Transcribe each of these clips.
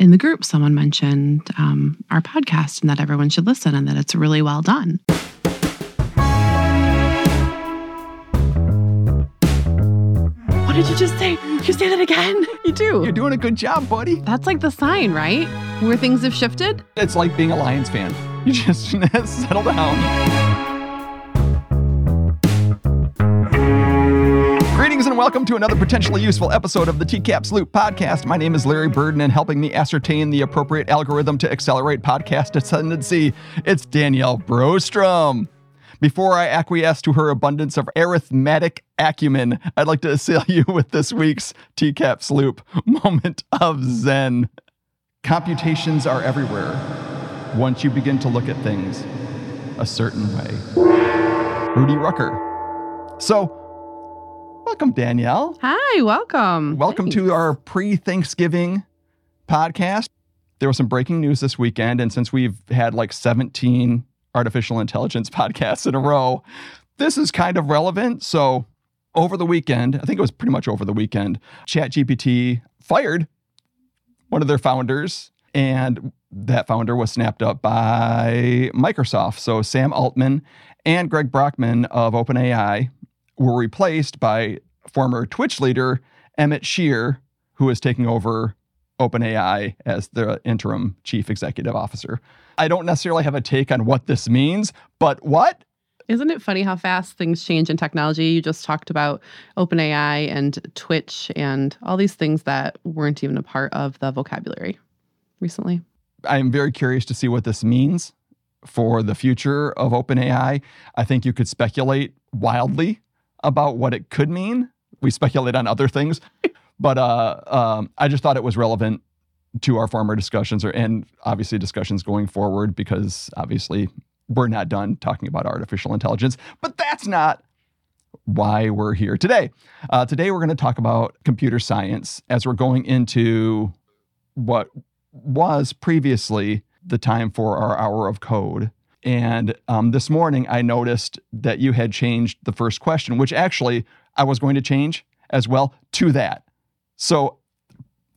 in the group, someone mentioned um, our podcast and that everyone should listen and that it's really well done. What did you just say? You say that again? You do. You're doing a good job, buddy. That's like the sign, right? Where things have shifted. It's like being a Lions fan. You just settle down. Greetings and welcome to another potentially useful episode of the TCAPS Loop podcast. My name is Larry Burden, and helping me ascertain the appropriate algorithm to accelerate podcast ascendancy, it's Danielle Brostrom. Before I acquiesce to her abundance of arithmetic acumen, I'd like to assail you with this week's TCAPS Loop moment of Zen. Computations are everywhere once you begin to look at things a certain way. Rudy Rucker. So, welcome, Danielle. Hi, welcome. Welcome Thanks. to our pre Thanksgiving podcast. There was some breaking news this weekend, and since we've had like 17 artificial intelligence podcasts in a row, this is kind of relevant. So, over the weekend, I think it was pretty much over the weekend, ChatGPT fired one of their founders, and that founder was snapped up by Microsoft. So, Sam Altman and Greg Brockman of OpenAI were replaced by former Twitch leader Emmett Shear, who is taking over OpenAI as the interim chief executive officer. I don't necessarily have a take on what this means, but what? Isn't it funny how fast things change in technology? You just talked about OpenAI and Twitch and all these things that weren't even a part of the vocabulary recently. I'm very curious to see what this means for the future of OpenAI. I think you could speculate wildly about what it could mean. We speculate on other things, but uh, um, I just thought it was relevant to our former discussions or, and obviously discussions going forward because obviously we're not done talking about artificial intelligence, but that's not why we're here today. Uh, today we're going to talk about computer science as we're going into what was previously the time for our hour of code. And um, this morning I noticed that you had changed the first question, which actually I was going to change as well to that. So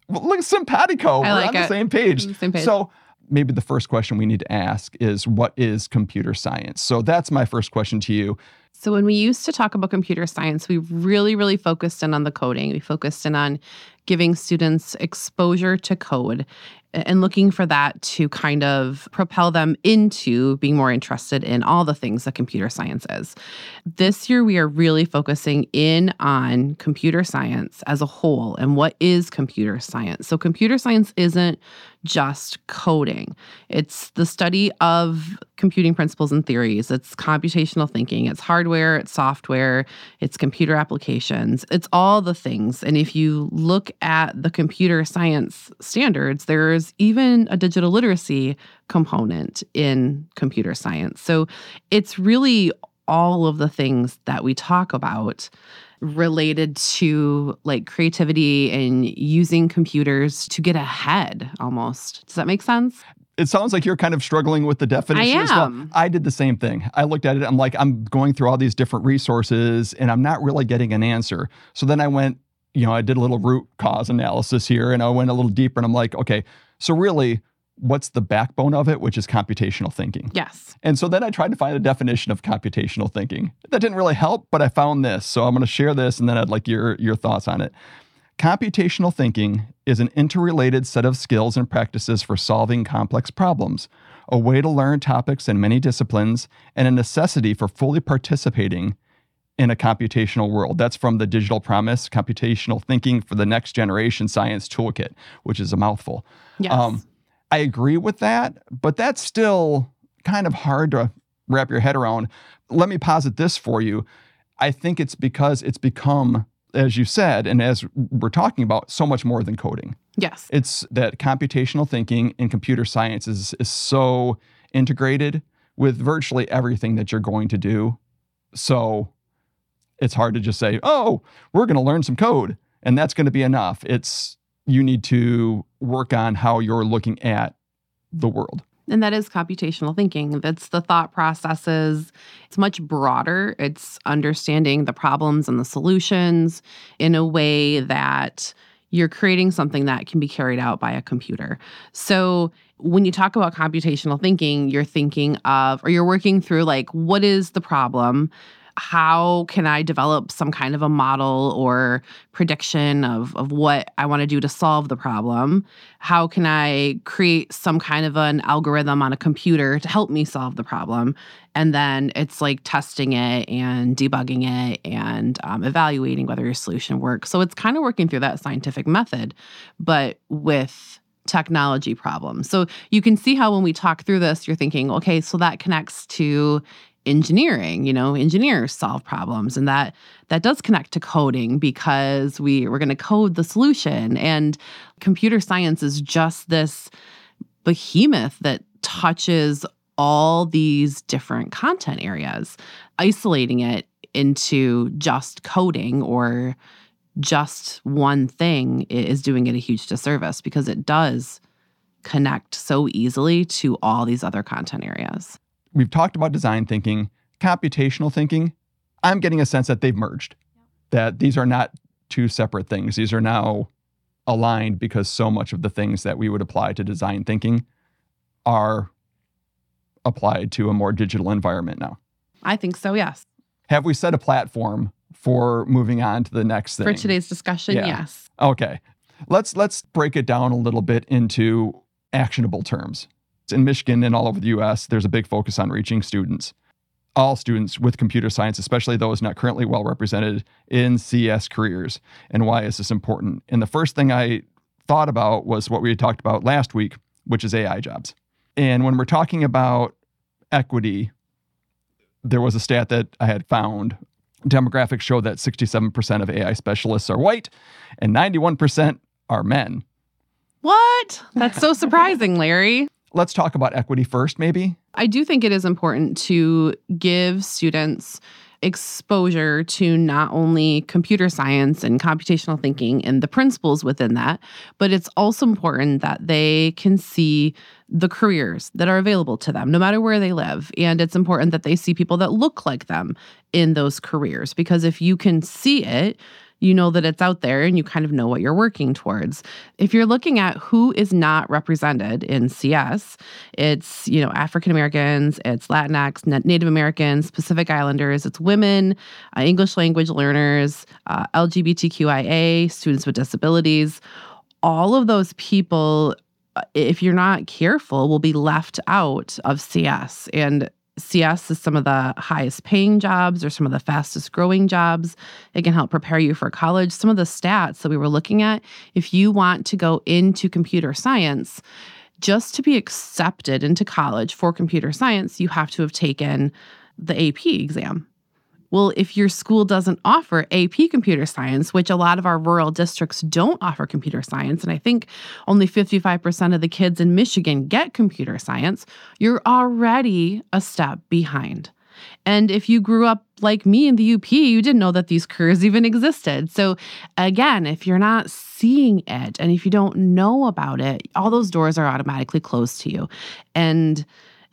look, simpatico. I We're like on the same page. Mm, same page. So maybe the first question we need to ask is what is computer science? So that's my first question to you. So when we used to talk about computer science, we really, really focused in on the coding. We focused in on giving students exposure to code and looking for that to kind of propel them into being more interested in all the things that computer science is. This year, we are really focusing in on computer science as a whole and what is computer science. So, computer science isn't just coding, it's the study of computing principles and theories, it's computational thinking, it's hardware, it's software, it's computer applications, it's all the things. And if you look at the computer science standards, there's even a digital literacy component in computer science. So it's really all of the things that we talk about related to like creativity and using computers to get ahead almost. Does that make sense? It sounds like you're kind of struggling with the definition as well. I did the same thing. I looked at it. I'm like, I'm going through all these different resources and I'm not really getting an answer. So then I went, you know, I did a little root cause analysis here and I went a little deeper and I'm like, okay, so really, what's the backbone of it, which is computational thinking? Yes. And so then I tried to find a definition of computational thinking. That didn't really help, but I found this. So I'm going to share this and then I'd like your, your thoughts on it. Computational thinking is an interrelated set of skills and practices for solving complex problems, a way to learn topics in many disciplines, and a necessity for fully participating in a computational world. That's from the Digital Promise Computational Thinking for the Next Generation Science Toolkit, which is a mouthful. Yes. Um, I agree with that, but that's still kind of hard to wrap your head around. Let me posit this for you. I think it's because it's become, as you said, and as we're talking about, so much more than coding. yes. It's that computational thinking in computer science is, is so integrated with virtually everything that you're going to do. So it's hard to just say, oh, we're going to learn some code and that's going to be enough. It's you need to work on how you're looking at the world. And that is computational thinking. That's the thought processes. It's much broader. It's understanding the problems and the solutions in a way that you're creating something that can be carried out by a computer. So when you talk about computational thinking, you're thinking of, or you're working through like, what is the problem? How can I develop some kind of a model or prediction of, of what I want to do to solve the problem? How can I create some kind of an algorithm on a computer to help me solve the problem? And then it's like testing it and debugging it and um, evaluating whether your solution works. So it's kind of working through that scientific method, but with technology problems. So you can see how when we talk through this, you're thinking, okay, so that connects to engineering you know engineers solve problems. And that that does connect to coding because we we're going to code the solution. And computer science is just this behemoth that touches all these different content areas isolating it into just coding or just one thing is doing it a huge disservice because it does connect so easily to all these other content areas we've talked about design thinking, computational thinking. I'm getting a sense that they've merged, that these are not two separate things. These are now aligned because so much of the things that we would apply to design thinking are applied to a more digital environment now. I think so, yes. Have we set a platform for moving on to the next thing? For today's discussion, yeah. yes. Okay. Let's let's break it down a little bit into actionable terms in Michigan and all over the US, there's a big focus on reaching students, all students with computer science, especially those not currently well represented in CS careers. And why is this important? And the first thing I thought about was what we had talked about last week, which is AI jobs. And when we're talking about equity, there was a stat that I had found. Demographics show that 67% of AI specialists are white and 91% are men. What? That's so surprising, Larry let's talk about equity first, maybe. I do think it is important to give students exposure to not only computer science and computational thinking and the principles within that, but it's also important that they can see the careers that are available to them, no matter where they live. And it's important that they see people that look like them in those careers, because if you can see it, you know that it's out there and you kind of know what you're working towards. If you're looking at who is not represented in CS, it's, you know, African Americans, it's Latinx, Native Americans, Pacific Islanders, it's women, uh, English language learners, uh, LGBTQIA, students with disabilities. All of those people uh, if you're not careful, will be left out of CS. And CS is some of the highest paying jobs or some of the fastest growing jobs. It can help prepare you for college. Some of the stats that we were looking at, if you want to go into computer science, just to be accepted into college for computer science, you have to have taken the AP exam. Well, if your school doesn't offer AP computer science, which a lot of our rural districts don't offer computer science, and I think only 55% of the kids in Michigan get computer science, you're already a step behind. And if you grew up like me in the UP, you didn't know that these careers even existed. So, again, if you're not seeing it and if you don't know about it, all those doors are automatically closed to you. And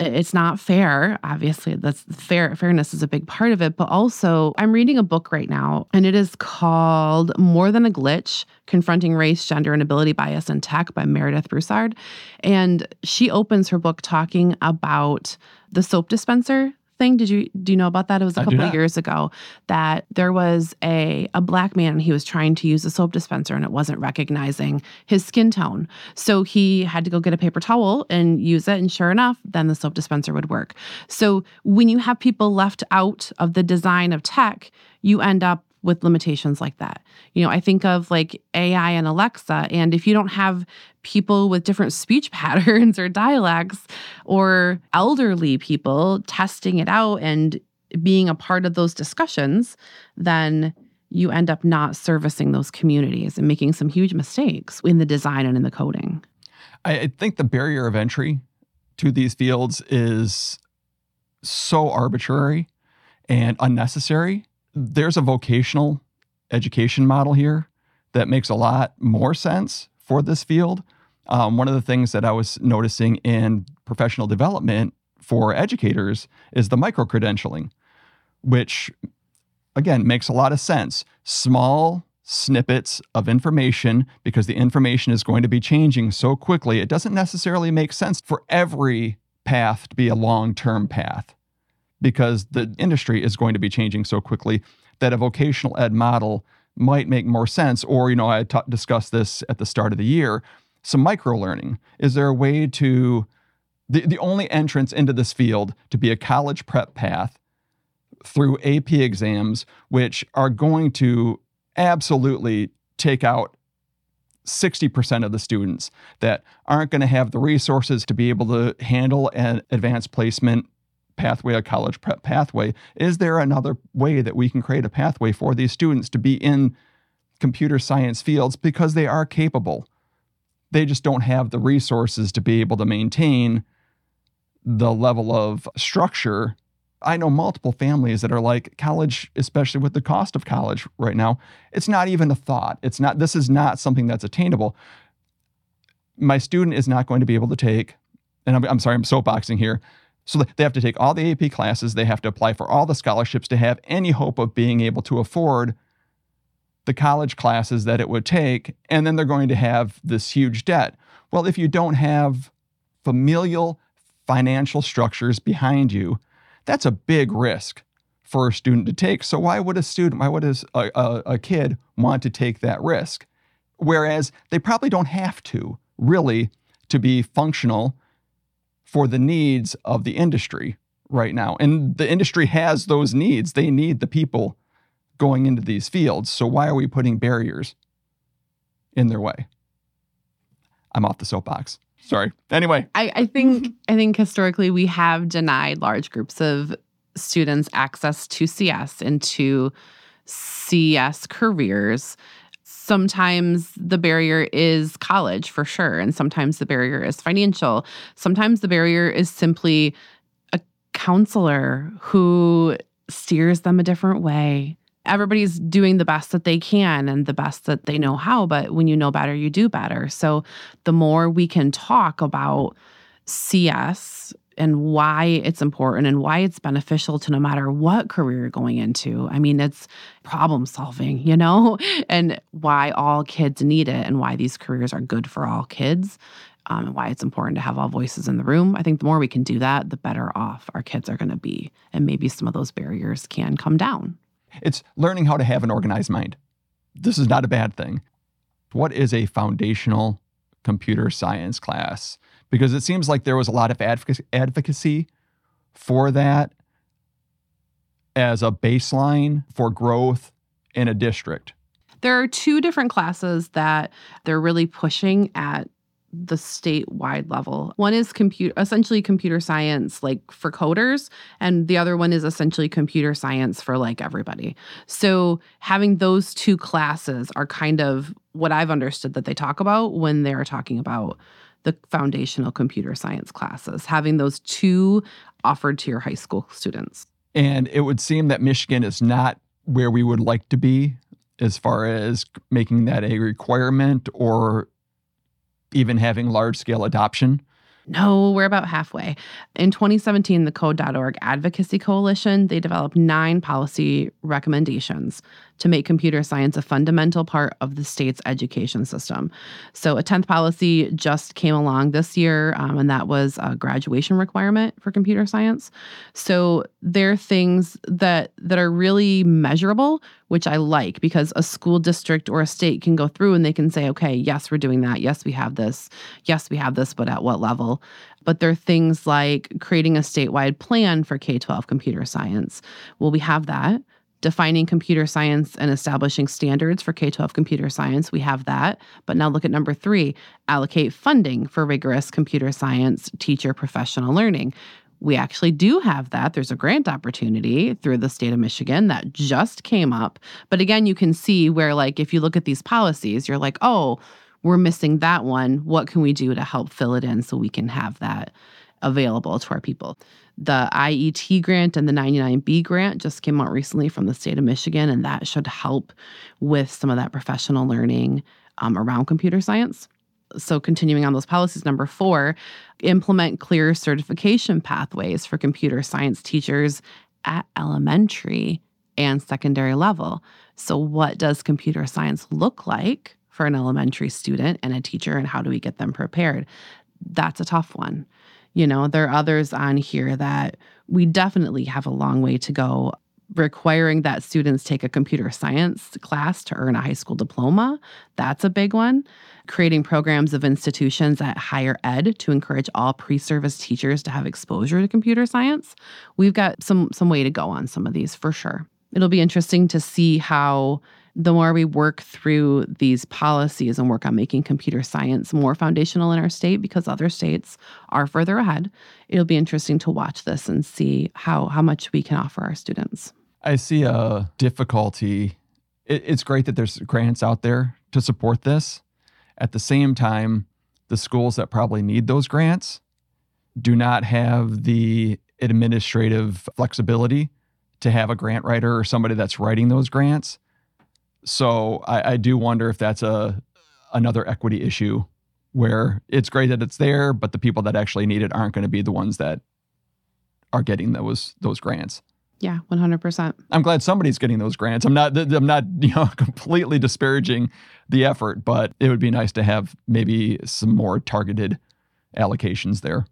it's not fair. Obviously, that's fair. Fairness is a big part of it. But also, I'm reading a book right now, and it is called More Than a Glitch Confronting Race, Gender, and Ability Bias in Tech by Meredith Broussard. And she opens her book talking about the soap dispenser thing. Did you do you know about that? It was a couple of years ago that there was a a black man he was trying to use a soap dispenser and it wasn't recognizing his skin tone. So he had to go get a paper towel and use it and sure enough, then the soap dispenser would work. So when you have people left out of the design of tech, you end up with limitations like that. You know, I think of like AI and Alexa, and if you don't have people with different speech patterns or dialects or elderly people testing it out and being a part of those discussions, then you end up not servicing those communities and making some huge mistakes in the design and in the coding. I think the barrier of entry to these fields is so arbitrary and unnecessary there's a vocational education model here that makes a lot more sense for this field. Um, one of the things that I was noticing in professional development for educators is the micro credentialing, which again makes a lot of sense. Small snippets of information because the information is going to be changing so quickly. It doesn't necessarily make sense for every path to be a long term path because the industry is going to be changing so quickly that a vocational ed model might make more sense. Or, you know, I ta- discussed this at the start of the year some micro learning. Is there a way to, the, the only entrance into this field to be a college prep path through AP exams, which are going to absolutely take out 60% of the students that aren't going to have the resources to be able to handle an advanced placement pathway, a college prep pathway. Is there another way that we can create a pathway for these students to be in computer science fields because they are capable? They just don't have the resources to be able to maintain the level of structure. I know multiple families that are like college, especially with the cost of college right now, it's not even a thought. It's not, this is not something that's attainable. My student is not going to be able to take, and I'm, I'm sorry, I'm soapboxing here. So they have to take all the AP classes, they have to apply for all the scholarships to have any hope of being able to afford the college classes that it would take, and then they're going to have this huge debt. Well, if you don't have familial financial structures behind you, that's a big risk for a student to take. So why would a student, why would a, a, a kid want to take that risk? Whereas they probably don't have to really to be functional for the needs of the industry right now. And the industry has those needs. They need the people going into these fields. So why are we putting barriers in their way? I'm off the soapbox. Sorry. Anyway, I, I think I think historically we have denied large groups of students access to CS and to CS careers. Sometimes the barrier is college for sure, and sometimes the barrier is financial. Sometimes the barrier is simply a counselor who steers them a different way everybody's doing the best that they can and the best that they know how. But when you know better, you do better. So the more we can talk about CS and why it's important and why it's beneficial to no matter what career you're going into. I mean, it's problem solving, you know, and why all kids need it and why these careers are good for all kids. Um, and why it's important to have all voices in the room. I think the more we can do that, the better off our kids are going to be. And maybe some of those barriers can come down. It's learning how to have an organized mind. This is not a bad thing. What is a foundational computer science class? Because it seems like there was a lot of advocacy for that as a baseline for growth in a district. There are two different classes that they're really pushing at the statewide level. One is computer essentially computer science like for coders and the other one is essentially computer science for like everybody. So having those two classes are kind of what I've understood that they talk about when they're talking about the foundational computer science classes, having those two offered to your high school students. And it would seem that Michigan is not where we would like to be as far as making that a requirement or even having large scale adoption? No, we're about halfway. In 2017, the Code.org Advocacy Coalition, they developed nine policy recommendations to make computer science a fundamental part of the state's education system. So, a 10th policy just came along this year, um, and that was a graduation requirement for computer science. So, there are things that, that are really measurable, which I like because a school district or a state can go through and they can say, okay, yes, we're doing that. Yes, we have this. Yes, we have this, but at what level? But there are things like creating a statewide plan for K 12 computer science. Well, we have that defining computer science and establishing standards for K 12 computer science. We have that. But now look at number three allocate funding for rigorous computer science teacher professional learning. We actually do have that. There's a grant opportunity through the state of Michigan that just came up. But again, you can see where, like, if you look at these policies, you're like, oh, we're missing that one. What can we do to help fill it in so we can have that available to our people? The IET grant and the 99B grant just came out recently from the state of Michigan, and that should help with some of that professional learning um, around computer science. So, continuing on those policies, number four, implement clear certification pathways for computer science teachers at elementary and secondary level. So, what does computer science look like for an elementary student and a teacher, and how do we get them prepared? That's a tough one. You know, there are others on here that we definitely have a long way to go requiring that students take a computer science class to earn a high school diploma. That's a big one. Creating programs of institutions at higher ed to encourage all pre-service teachers to have exposure to computer science. We've got some some way to go on some of these for sure. It'll be interesting to see how the more we work through these policies and work on making computer science more foundational in our state because other states are further ahead, it'll be interesting to watch this and see how, how much we can offer our students. I see a difficulty. It, it's great that there's grants out there to support this. At the same time, the schools that probably need those grants do not have the administrative flexibility to have a grant writer or somebody that's writing those grants. So I, I do wonder if that's a another equity issue where it's great that it's there, but the people that actually need it aren't going to be the ones that are getting those those grants. Yeah, 100%. I'm glad somebody's getting those grants. I'm not I'm not, you know, completely disparaging the effort, but it would be nice to have maybe some more targeted allocations there.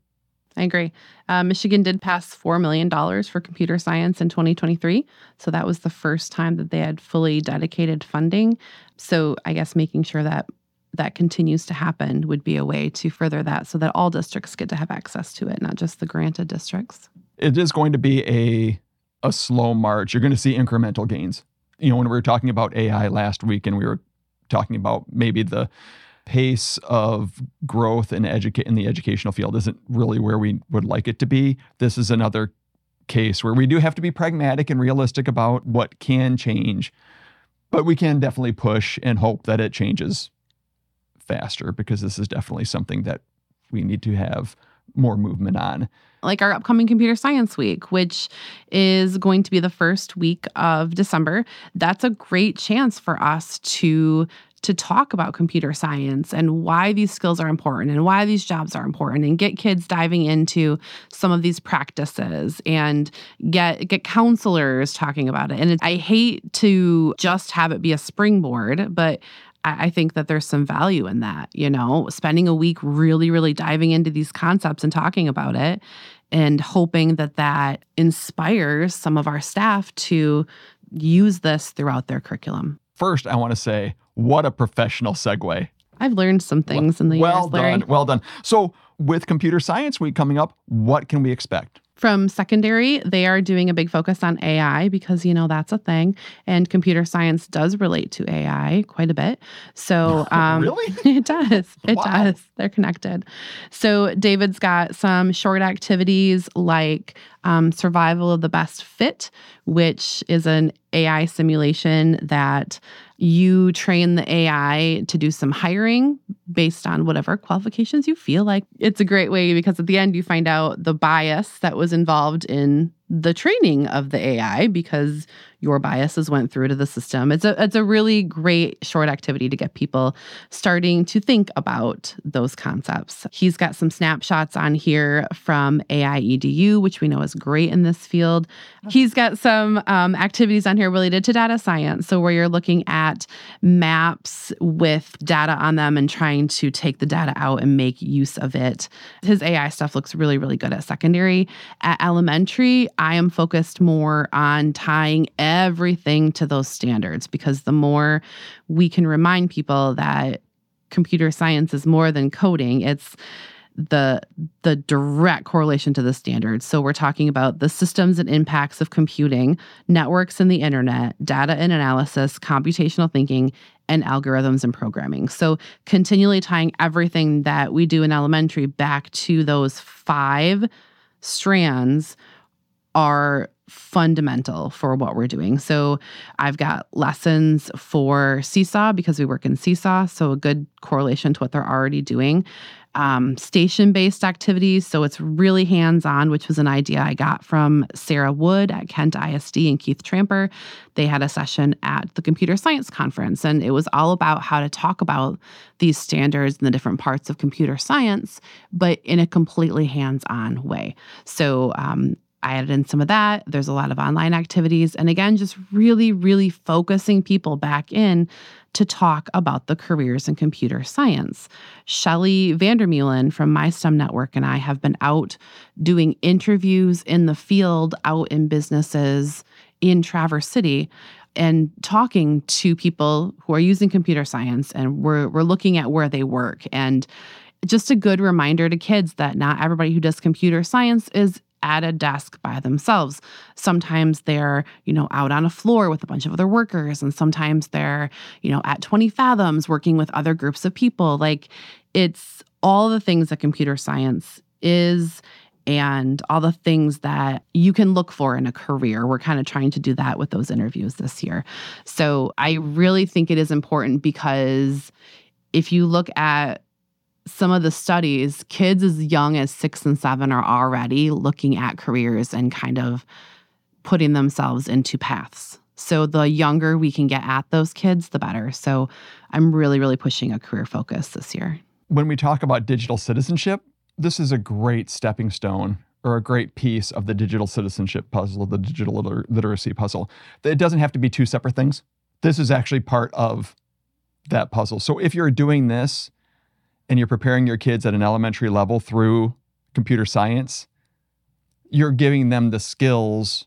I agree. Uh, Michigan did pass $4 million for computer science in 2023. So that was the first time that they had fully dedicated funding. So I guess making sure that that continues to happen would be a way to further that so that all districts get to have access to it, not just the granted districts. It is going to be a a slow march. You're going to see incremental gains. You know, when we were talking about AI last week and we were talking about maybe the pace of growth in educate in the educational field isn't really where we would like it to be. This is another case where we do have to be pragmatic and realistic about what can change, but we can definitely push and hope that it changes faster because this is definitely something that we need to have more movement on. Like our upcoming Computer Science Week, which is going to be the first week of December. That's a great chance for us to to talk about computer science and why these skills are important and why these jobs are important and get kids diving into some of these practices and get get counselors talking about it. And it, I hate to just have it be a springboard, but I think that there's some value in that, you know, spending a week really, really diving into these concepts and talking about it and hoping that that inspires some of our staff to use this throughout their curriculum. First, I want to say what a professional segue. I've learned some things well, in the well years. Well done. Well done. So, with Computer Science Week coming up, what can we expect? From secondary, they are doing a big focus on AI because, you know, that's a thing. And computer science does relate to AI quite a bit. So, um, really? it does. It wow. does. They're connected. So, David's got some short activities like um, Survival of the Best Fit, which is an AI simulation that you train the AI to do some hiring based on whatever qualifications you feel like. It's a great way because at the end you find out the bias that was involved in the training of the AI because your biases went through to the system. It's a it's a really great short activity to get people starting to think about those concepts. He's got some snapshots on here from AIEDU, which we know is great in this field. He's got some um, activities on here related to data science, so where you're looking at maps with data on them and trying to take the data out and make use of it. His AI stuff looks really really good at secondary. At elementary, I am focused more on tying everything to those standards because the more we can remind people that computer science is more than coding, it's the the direct correlation to the standards. So we're talking about the systems and impacts of computing, networks and the internet, data and analysis, computational thinking, and algorithms and programming. So continually tying everything that we do in elementary back to those five strands are fundamental for what we're doing. So I've got lessons for Seesaw because we work in Seesaw, so a good correlation to what they're already doing. Um, station based activities, so it's really hands on, which was an idea I got from Sarah Wood at Kent ISD and Keith Tramper. They had a session at the Computer Science Conference, and it was all about how to talk about these standards and the different parts of computer science, but in a completely hands on way. So, um, I added in some of that. There's a lot of online activities. And again, just really, really focusing people back in to talk about the careers in computer science. Shelly Vandermeulen from My STEM Network and I have been out doing interviews in the field, out in businesses in Traverse City and talking to people who are using computer science and we're we're looking at where they work and just a good reminder to kids that not everybody who does computer science is at a desk by themselves. Sometimes they're, you know, out on a floor with a bunch of other workers and sometimes they're, you know, at 20Fathoms working with other groups of people. Like it's all the things that computer science is and all the things that you can look for in a career. We're kind of trying to do that with those interviews this year. So I really think it is important because if you look at some of the studies, kids as young as six and seven are already looking at careers and kind of putting themselves into paths. So the younger we can get at those kids, the better. So I'm really, really pushing a career focus this year. When we talk about digital citizenship, this is a great stepping stone or a great piece of the digital citizenship puzzle, the digital liter- literacy puzzle. It doesn't have to be two separate things. This is actually part of that puzzle. So if you're doing this and you're preparing your kids at an elementary level through computer science, you're giving them the skills,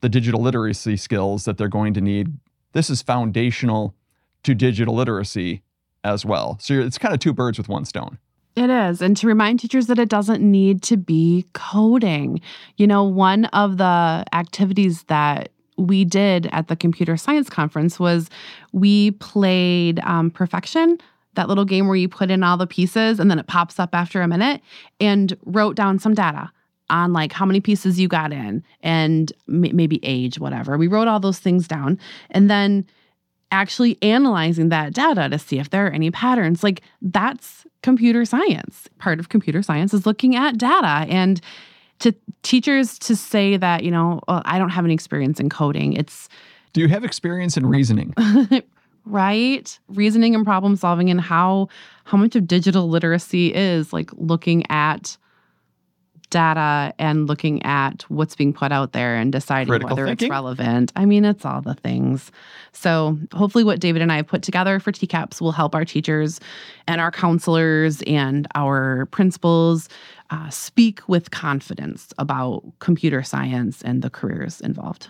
the digital literacy skills that they're going to need. This is foundational to digital literacy as well. So it's kind of two birds with one stone. It is. And to remind teachers that it doesn't need to be coding. You know, one of the activities that we did at the computer science conference was we played um, perfection that little game where you put in all the pieces and then it pops up after a minute and wrote down some data on like how many pieces you got in and maybe age whatever. We wrote all those things down and then actually analyzing that data to see if there are any patterns. Like that's computer science. Part of computer science is looking at data. And to teachers to say that you know well, i don't have any experience in coding it's do you have experience in reasoning right? Reasoning and problem solving and how how much of digital literacy is like looking at data and looking at what's being put out there and deciding Critical whether thinking? it's relevant. I mean it's all the things. So hopefully what david and i have put together for tcaps will help our teachers and our counselors and our principals uh, speak with confidence about computer science and the careers involved.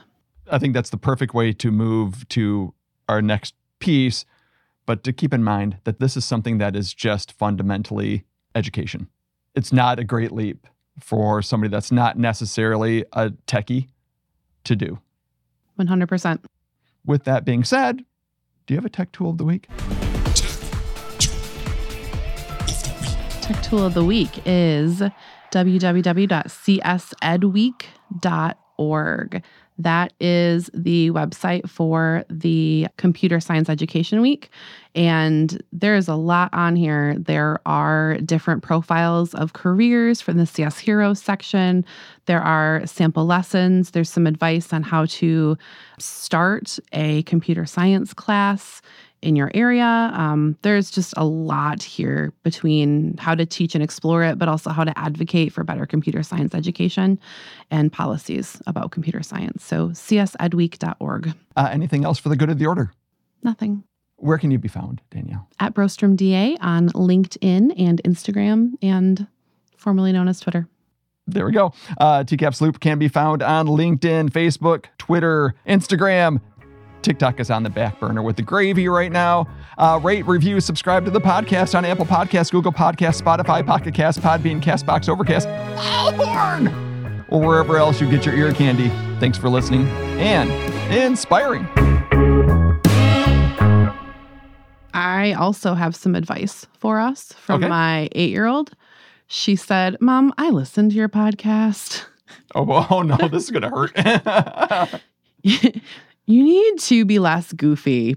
I think that's the perfect way to move to our next piece, but to keep in mind that this is something that is just fundamentally education. It's not a great leap for somebody that's not necessarily a techie to do. 100% With that being said, do you have a tech tool of the week? Tech tool of the week is www.csedweek.org. That is the website for the Computer Science Education Week. And there's a lot on here. There are different profiles of careers from the CS Heroes section. There are sample lessons. There's some advice on how to start a computer science class in your area. Um, there's just a lot here between how to teach and explore it, but also how to advocate for better computer science education and policies about computer science. So, csedweek.org. Uh, anything else for the good of the order? Nothing. Where can you be found, Danielle? At Brostrom DA on LinkedIn and Instagram and formerly known as Twitter. There we go. Uh, TCAPS Loop can be found on LinkedIn, Facebook, Twitter, Instagram. TikTok is on the back burner with the gravy right now. Uh, rate, review, subscribe to the podcast on Apple Podcasts, Google Podcasts, Spotify, Pocket Cast, Podbean, Castbox, Overcast, or wherever else you get your ear candy. Thanks for listening and inspiring. I also have some advice for us from Okay. my eight year old. She said, Mom, I listened to your podcast. Oh, oh no, this is going to hurt. you need to be less goofy.